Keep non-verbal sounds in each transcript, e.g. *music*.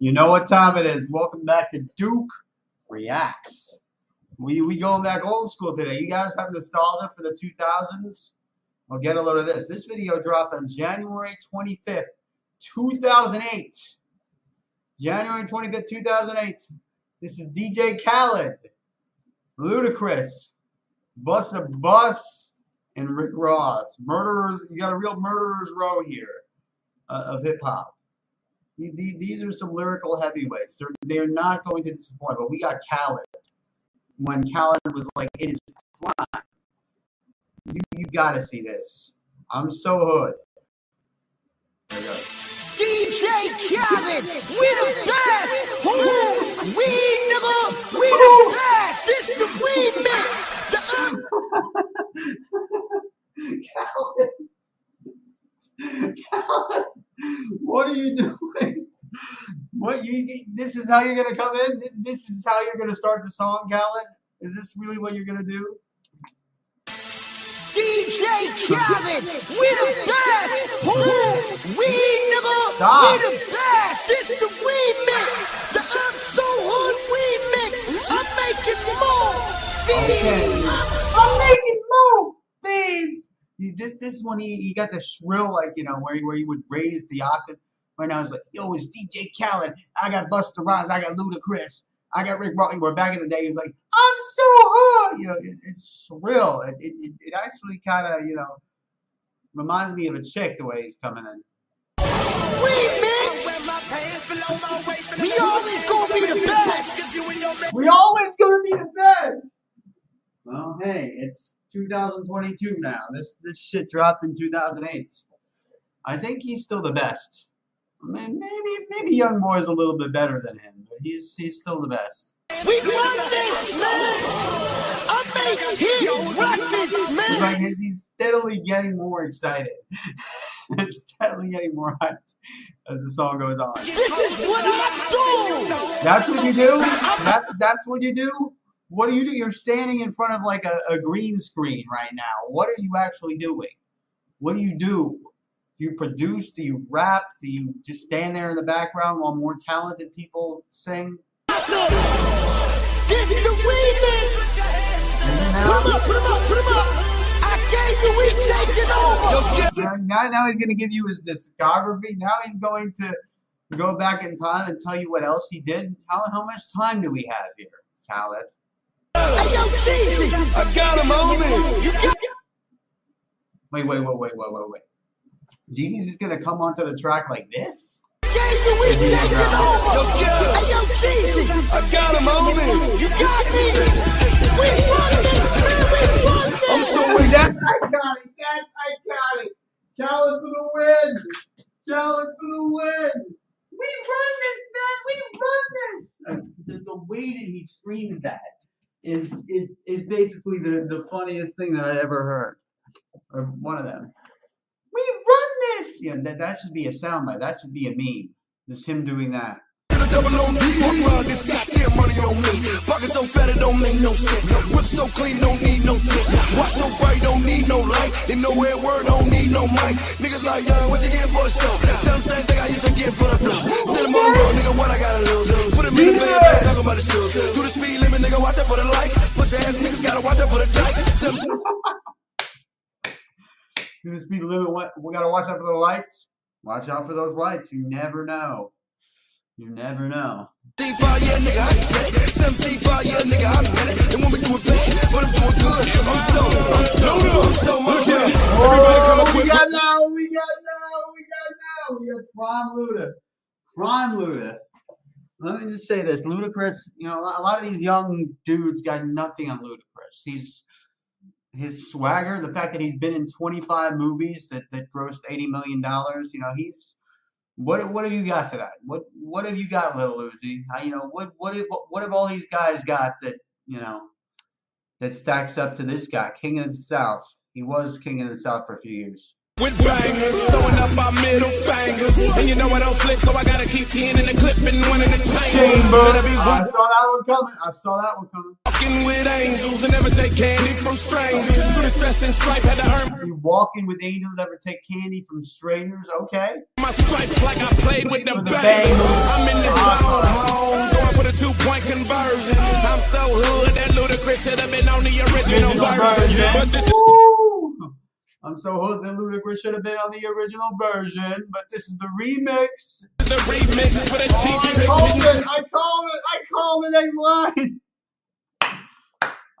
You know what time it is. Welcome back to Duke Reacts. We we going back old school today. You guys have nostalgia for the 2000s? Well, get a load of this. This video dropped on January 25th, 2008. January 25th, 2008. This is DJ Khaled, Ludacris, Busta Bus, and Rick Ross. Murderers, you got a real murderer's row here uh, of hip hop. These are some lyrical heavyweights. They're, they're not going to disappoint, but we got Khaled when Khaled was like in his prime. You, you got to see this. I'm so hood. DJ Khaled, we the best. Ooh, we nigga, we the best. This the remix. The *laughs* Khaled. Khaled. What are you doing? What you? This is how you're gonna come in. This is how you're gonna start the song, Khaled. Is this really what you're gonna do? DJ Khaled, we the best. Ooh, we never. Stop. we the best. This the remix, the I'm so hood remix. I'm making more feeds. Okay. I'm making more feeds. This this one he, he got the shrill like you know where he, where he would raise the octave. Right now it's like yo it's DJ Khaled. I got Busta Rhymes. I got Ludacris. I got Rick Ross. Where back in the day he was like I'm so hot. You know it, it's shrill. It it, it, it actually kind of you know reminds me of a chick the way he's coming in. Remix. We always gonna be the best. We always gonna be the best. Well, hey, it's 2022 now. This this shit dropped in 2008. I think he's still the best. I mean, Maybe maybe Young Boy's a little bit better than him, but he's he's still the best. We run this, man. I make hit records, man. Like he's steadily getting more excited. *laughs* It's steadily getting more hyped as the song goes on. This is what I do. That's what you do. That's that's what you do. What do you do? You're standing in front of like a, a green screen right now. What are you actually doing? What do you do? Do you produce? Do you rap? Do you just stand there in the background while more talented people sing? This is the remix. Put him up, put him up, put him up. I gave you, we taking over. Now, now he's going to give you his discography. Now he's going to go back in time and tell you what else he did. How, how much time do we have here, Khaled? Hey, yo, Jeezy. I got him on. You got Wait, wait, wait, wait, wait, wait, wait. Jeezy's just going to come onto the track like this? gave you, we taking over. Yo. Hey, yo, Jeezy. I got him on me. You got me. We run this, man. We run this. I'm so Wait, that's iconic. That's iconic. Khaled for the win. Khaled for the win. We run this, man. We run this. The, the way that he screams that is is is basically the, the funniest thing that I ever heard. Or one of them. We run this. Yeah, that, that should be a soundbite. That should be a meme. Just him doing that. Double OD, walk around this goddamn money on me. Pocket so fat it don't make no sense. Whip so clean, don't need no tips. Watch so bright, don't need no light. And nowhere word, don't need no mic. Niggas like young, what you get for a show? Tell them same thing I used to get for the blow. Send them on the road, nigga, what I gotta lose? Put them in the bed, yeah. talk about the shoes. Do the speed limit, nigga, watch out for the lights. Pussy ass niggas gotta watch out for the dikes. *laughs* Do the speed limit. What we gotta watch out for the lights. Watch out for those lights. You never know. You never know. C5, yeah, nigga, I said it. 75, yeah, nigga, I meant it. And when we do it bad, I'm doing good. I'm so, I'm so, I'm so much better. Everybody come up we with got now. We got now. We got now. We got Prime Luda. Prime Luda. Let me just say this: Ludacris. You know, a lot of these young dudes got nothing on Ludacris. He's his swagger, the fact that he's been in 25 movies that that grossed 80 million dollars. You know, he's what what have you got to that? What what have you got, Lil Uzi? How, you know what what have what have all these guys got that you know that stacks up to this guy, King of the South? He was King of the South for a few years with bangers, throwing up our middle fingers. And you know I don't flip, so I gotta keep peeing in the clip and one in the. I saw that one coming. I saw that one coming. Walking with angels and never take candy from strangers. Okay. Stress and stripe had to earn. You walking with angels never take candy from strangers? Okay. My stripes like I played with the, the bangers. I'm in the zone, ah. two-point conversion. I'm so hood that Ludacris should have been on the original version, but so that Ludacris should have been on the original version, but this is the remix. the remix for the Oh, I called it! I called it! I called the next line!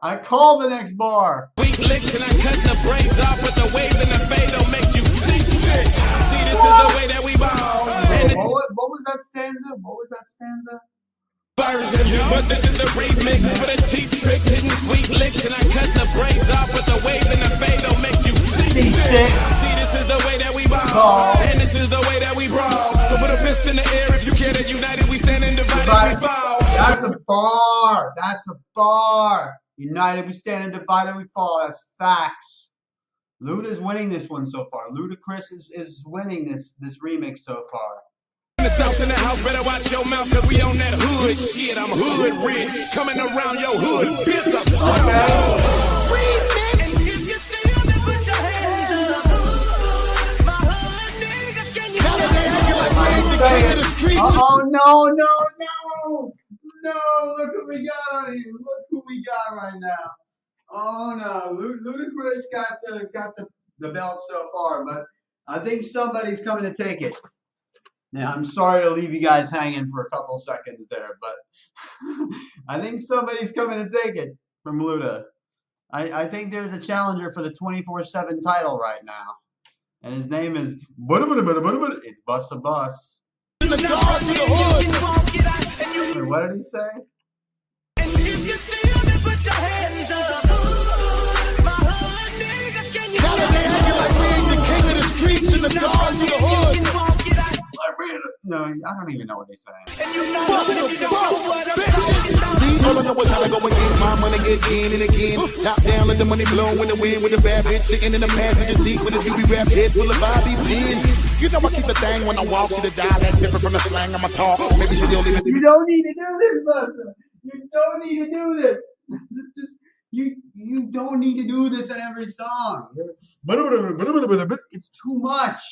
I called the next bar. Weak licks and I cut the braids off, but the waves and the fade don't make you seasick. See, this is the way that we ball. What, was- what was that stanza? What was that stanza? but this is the remix for the cheap tricks, hitting sweet licks, and I cut the braids off, but the waves and the fade don't make you seasick. Seasick. See, this is the way that we ball, and this is the way that we brawl. So put a fist in the air if you care that united we stand and divided we fall. That's a bar. That's a bar. United we stand and divided we fall. That's facts. Luda's winning this one so far. Ludacris is, is winning this this remix so far. In the south in the house, better watch your mouth, cause we on that hood shit. I'm hood rich, coming around your hood, bitch. I'm Oh *laughs* no no no no! Look who we got on here. Look who we got right now. Oh no, Lud- Ludacris got the got the, the belt so far, but I think somebody's coming to take it. Now I'm sorry to leave you guys hanging for a couple seconds there, but *laughs* I think somebody's coming to take it from Luda. I, I think there's a challenger for the 24/7 title right now, and his name is it's Bust a Bus. In the guard to the hood. What did he say? Like we ain't the king of the streets in the guard to the hood. No, I don't even know what he's saying. Bust the bus, bitches. See, all I know is how to go and get my money again and again. Top down, let the money blow in the wind with the bad bitch sitting in the passenger seat with a doobie rap head full of Bobby pin. You know I keep the thing when I walk, see the dialect different from the slang I'ma talk. Maybe she don't even You don't need to do this, Buster. You don't need to do this. This just you you don't need to do this in every song. It's too much.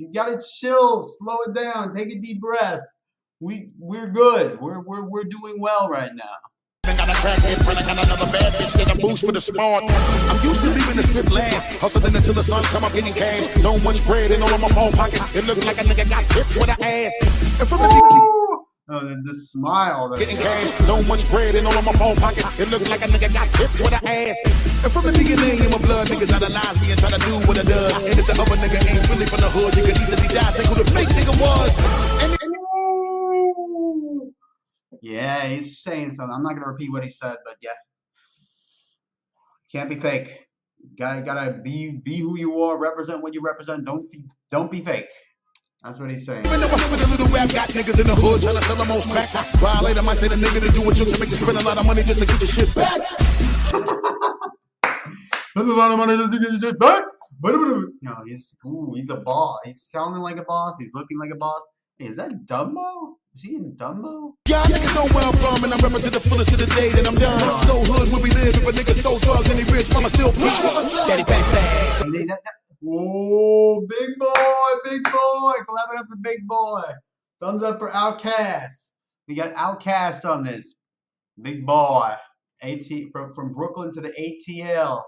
You gotta chill, slow it down, take a deep breath. We we're good. We're we're we're doing well right now. I got a crackhead friend, I got another bad bitch, get a boost for the smart. I'm used to leaving the strip last, hustling until the sun come up getting cash. So much bread in all of my phone pocket, it like a nigga got tips with an ass. And from the beginning, Oh, the, smile. Getting cash, so much bread in all of my phone pocket, it looked like a nigga got tips with an ass. And from the DNA in my blood, niggas idolize me and try to do what I does. And if the other nigga ain't really from the hood, you could easily die. Take who the fake nigga was. Yeah, he's saying something. I'm not gonna repeat what he said, but yeah, can't be fake. Gotta gotta be be who you are. Represent what you represent. Don't be don't be fake. That's what he's saying. Even though I a little rap, got niggas in the hood trying to sell the most crack. Violator might say the nigga to do what you to make you spend a lot of money just to get your shit back. *laughs* That's a lot of money just to get your shit back. No, he's ooh, he's a boss. He's sounding like a boss. He's looking like a boss. Is that Dumbo? Is he in Dumbo? Y'all niggas know where I'm from, and I'm repping to the fullest of the day that I'm done. So hood where we live, if a nigga sold drugs and he rich, mama still proud of. Daddy back fast. Big Boi, Big Boi. Clap it up for Big Boi. Thumbs up for OutKast. We got OutKast on this. Big Boi. AT from, from Brooklyn to the ATL.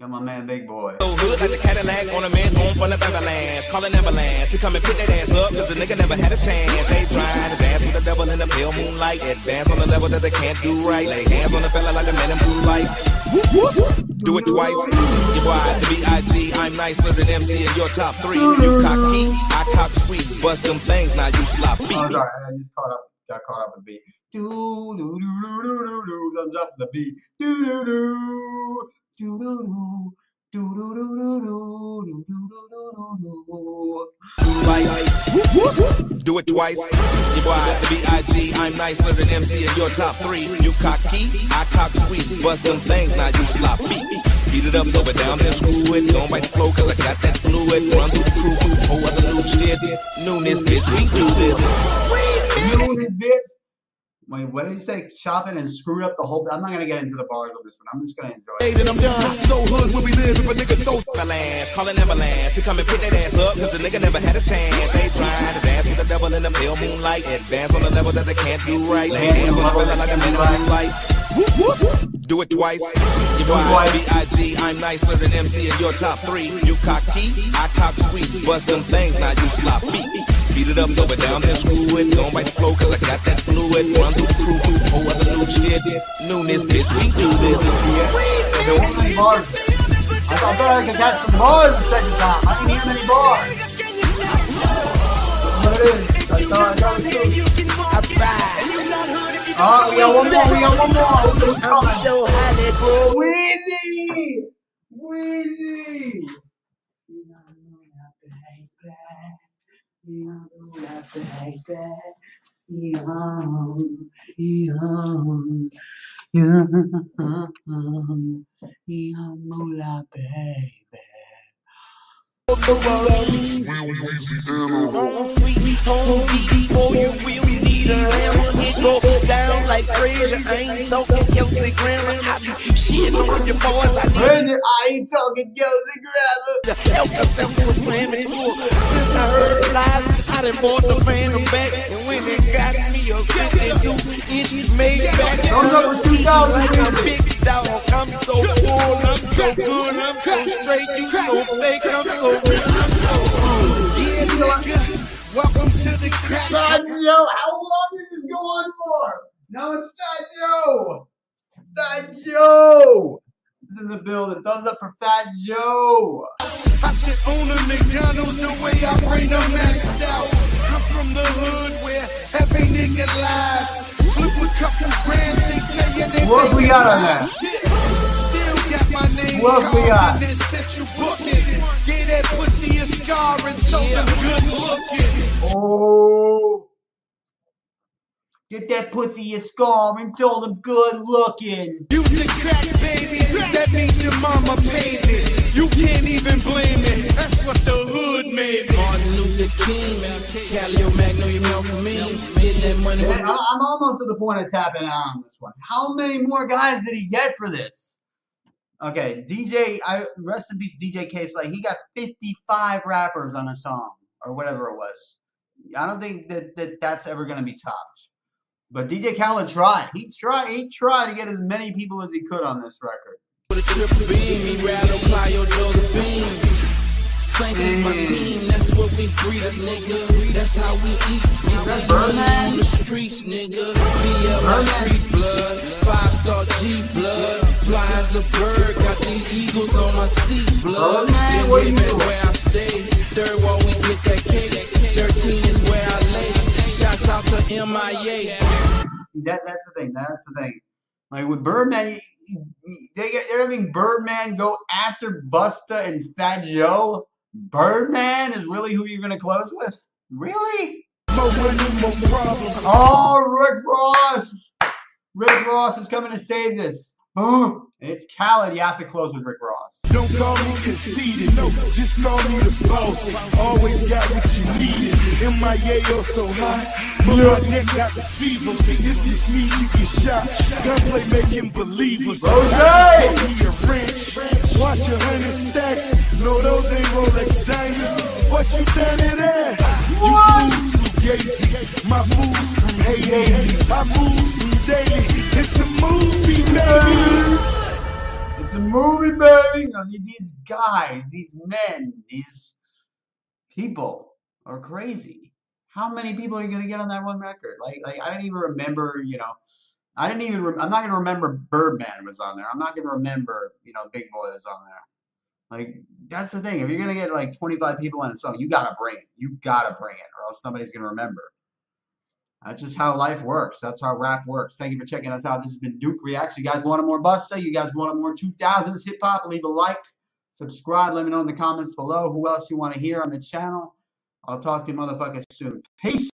Got my man Big Boi. So hood like the Cadillac on a man on front of Avalanche. Calling Avalanche to come and pick that ass up, cause the nigga never had a chance. They trying to dance with the devil in the pale moonlight. Advance on the level that they can't do right. Lay hands on the fella like the man in blue lights. Do it twice. Your boy, the B.I.G. I'm nicer than MC in your top three. You cocky, I cock squeeze. Bust them things, now you sloppy. Oh, sorry, I just caught up. Got caught up with the beat. Do do do do do do do. Up for the beat. Do do do do do do. Do it twice. You boy the B.I.G. I'm nicer than MC in your top three. You cocky, I cock squeeze. Bust them things, now you sloppy. Speed it up, slow it down, then screw it. Don't bite the flow, cause I got that fluid. Run through the crew, whole other new shit. Newness, bitch, we do this. We bitch. Wait, what did he say? Chopping and screwed up the whole. I'm not gonna get into the bars on this one. I'm just gonna enjoy it. Hey, then I'm done. So hood where we live, if a nigga sold Avalanche, calling Avalanche to come and pick that ass up, cause the nigga never had a chance. They trying to dance with the devil in the pale moonlight. Advance on the level that they can't do right. Lay hands on the fella like a man in blue lights. Do it twice. You boy, B.I.G. I'm nicer than MC in your top three. You cocky, I cock squeeze. Bust them things, now you sloppy. Speed it up, slow it down, then screw it. Don't bite the flow, cause I got that fluid. Run through the crew some whole other new shit. Newness, bitch, we do this. I thought I could catch some bars the second time. Oh, we got one more. We got one more. Who's I'm coming? So Hollywood. Weezy! Weezy! Home sweet home beat for you will need a hammer. It go down like Frazier. I ain't talking Kelsey Grammer. I be shitting on your boys. I need I ain't talking girls and grabber. to help yourself to slam it cool. Since I heard it live, I done bought the phantom back. And when it got me a 52 inch made back. Thumbs up for 2000, Like a big dog. I'm so cool, I'm so good, I'm so straight. You so fake, I'm so real, I'm so cool. Yeah, nigga. Welcome to the crack. Fat Joe, how long does this go on for? No, it's Fat Joe. Fat Joe is in the building. Thumbs up for Fat Joe. I should own a McDonald's the way I bring them max out. I'm from the hood where every nigga lies. Flip a couple grams, they tell you they What we got on that? Shit. Still got my name What we carved got? that central booking. Gave that pussy a scar and told them good looking. Oh. Get that pussy a scar and told him good looking. Use the crack, baby. That means your mama paid me. You can't even blame me. That's what the hood made me. Martin Luther King, Calio Magnolia Mel for me, getting that money with I- I'm almost to the point of tapping out on this one. How many more guys did he get for this? Okay, DJ, I rest in peace, DJ Kay Slay. He got 55 rappers on a song or whatever it was. I don't think that, that that's ever going to be topped. But DJ Khaled tried. He tried. He tried to get as many people as he could on this record. a triple beam, me rattle Clio Josephine. Saints is my mm. team, that's what we breed us, nigga. That's how we eat. We That's money on the streets, nigga. BL my Birdman. street blood, five star G blood. Fly as a bird, got these eagles on my seat blood. Birdman, Then what way you doing? where I stay. Third wall, we get that cake. 13 is where I lay. Shouts out to MIA. That that's the thing. That's the thing. Like with Birdman, they get, they're having Birdman go after Busta and Fat Joe. Birdman is really who you're gonna close with? Really? More money, more problems. Oh, Rick Ross! Rick Ross is coming to save this. Huh? It's Khaled. You have to close with Rick Ross. Don't call me conceited, no, just call me the boss. Always got what you needed. MIA oh so high, but my neck got the fever. If you sneeze, you get shot. Gunplay making believers. Rose! I just me a wrench. Watch a hundred stacks. No, those ain't Rolex diamonds. What you done it at? You fools. My fools from Haiti. I move from daily. It's a movie, baby. It's a movie, baby. I mean, these guys, these men, these people are crazy. How many people are you gonna get on that one record? Like, like I don't even remember. You know, I didn't even. Rem- I'm not gonna remember Birdman was on there. I'm not gonna remember. You know, Big Boi was on there. Like that's the thing. If you're gonna get like 25 people on a song, you gotta bring it. You gotta bring it, or else nobody's gonna remember. That's just how life works. That's how rap works. Thank you for checking us out. This has been Duke Reacts. You guys wanted more Busta? You guys wanted more 2000s hip hop? Leave a like, subscribe. Let me know in the comments below who else you want to hear on the channel. I'll talk to you motherfuckers soon. Peace.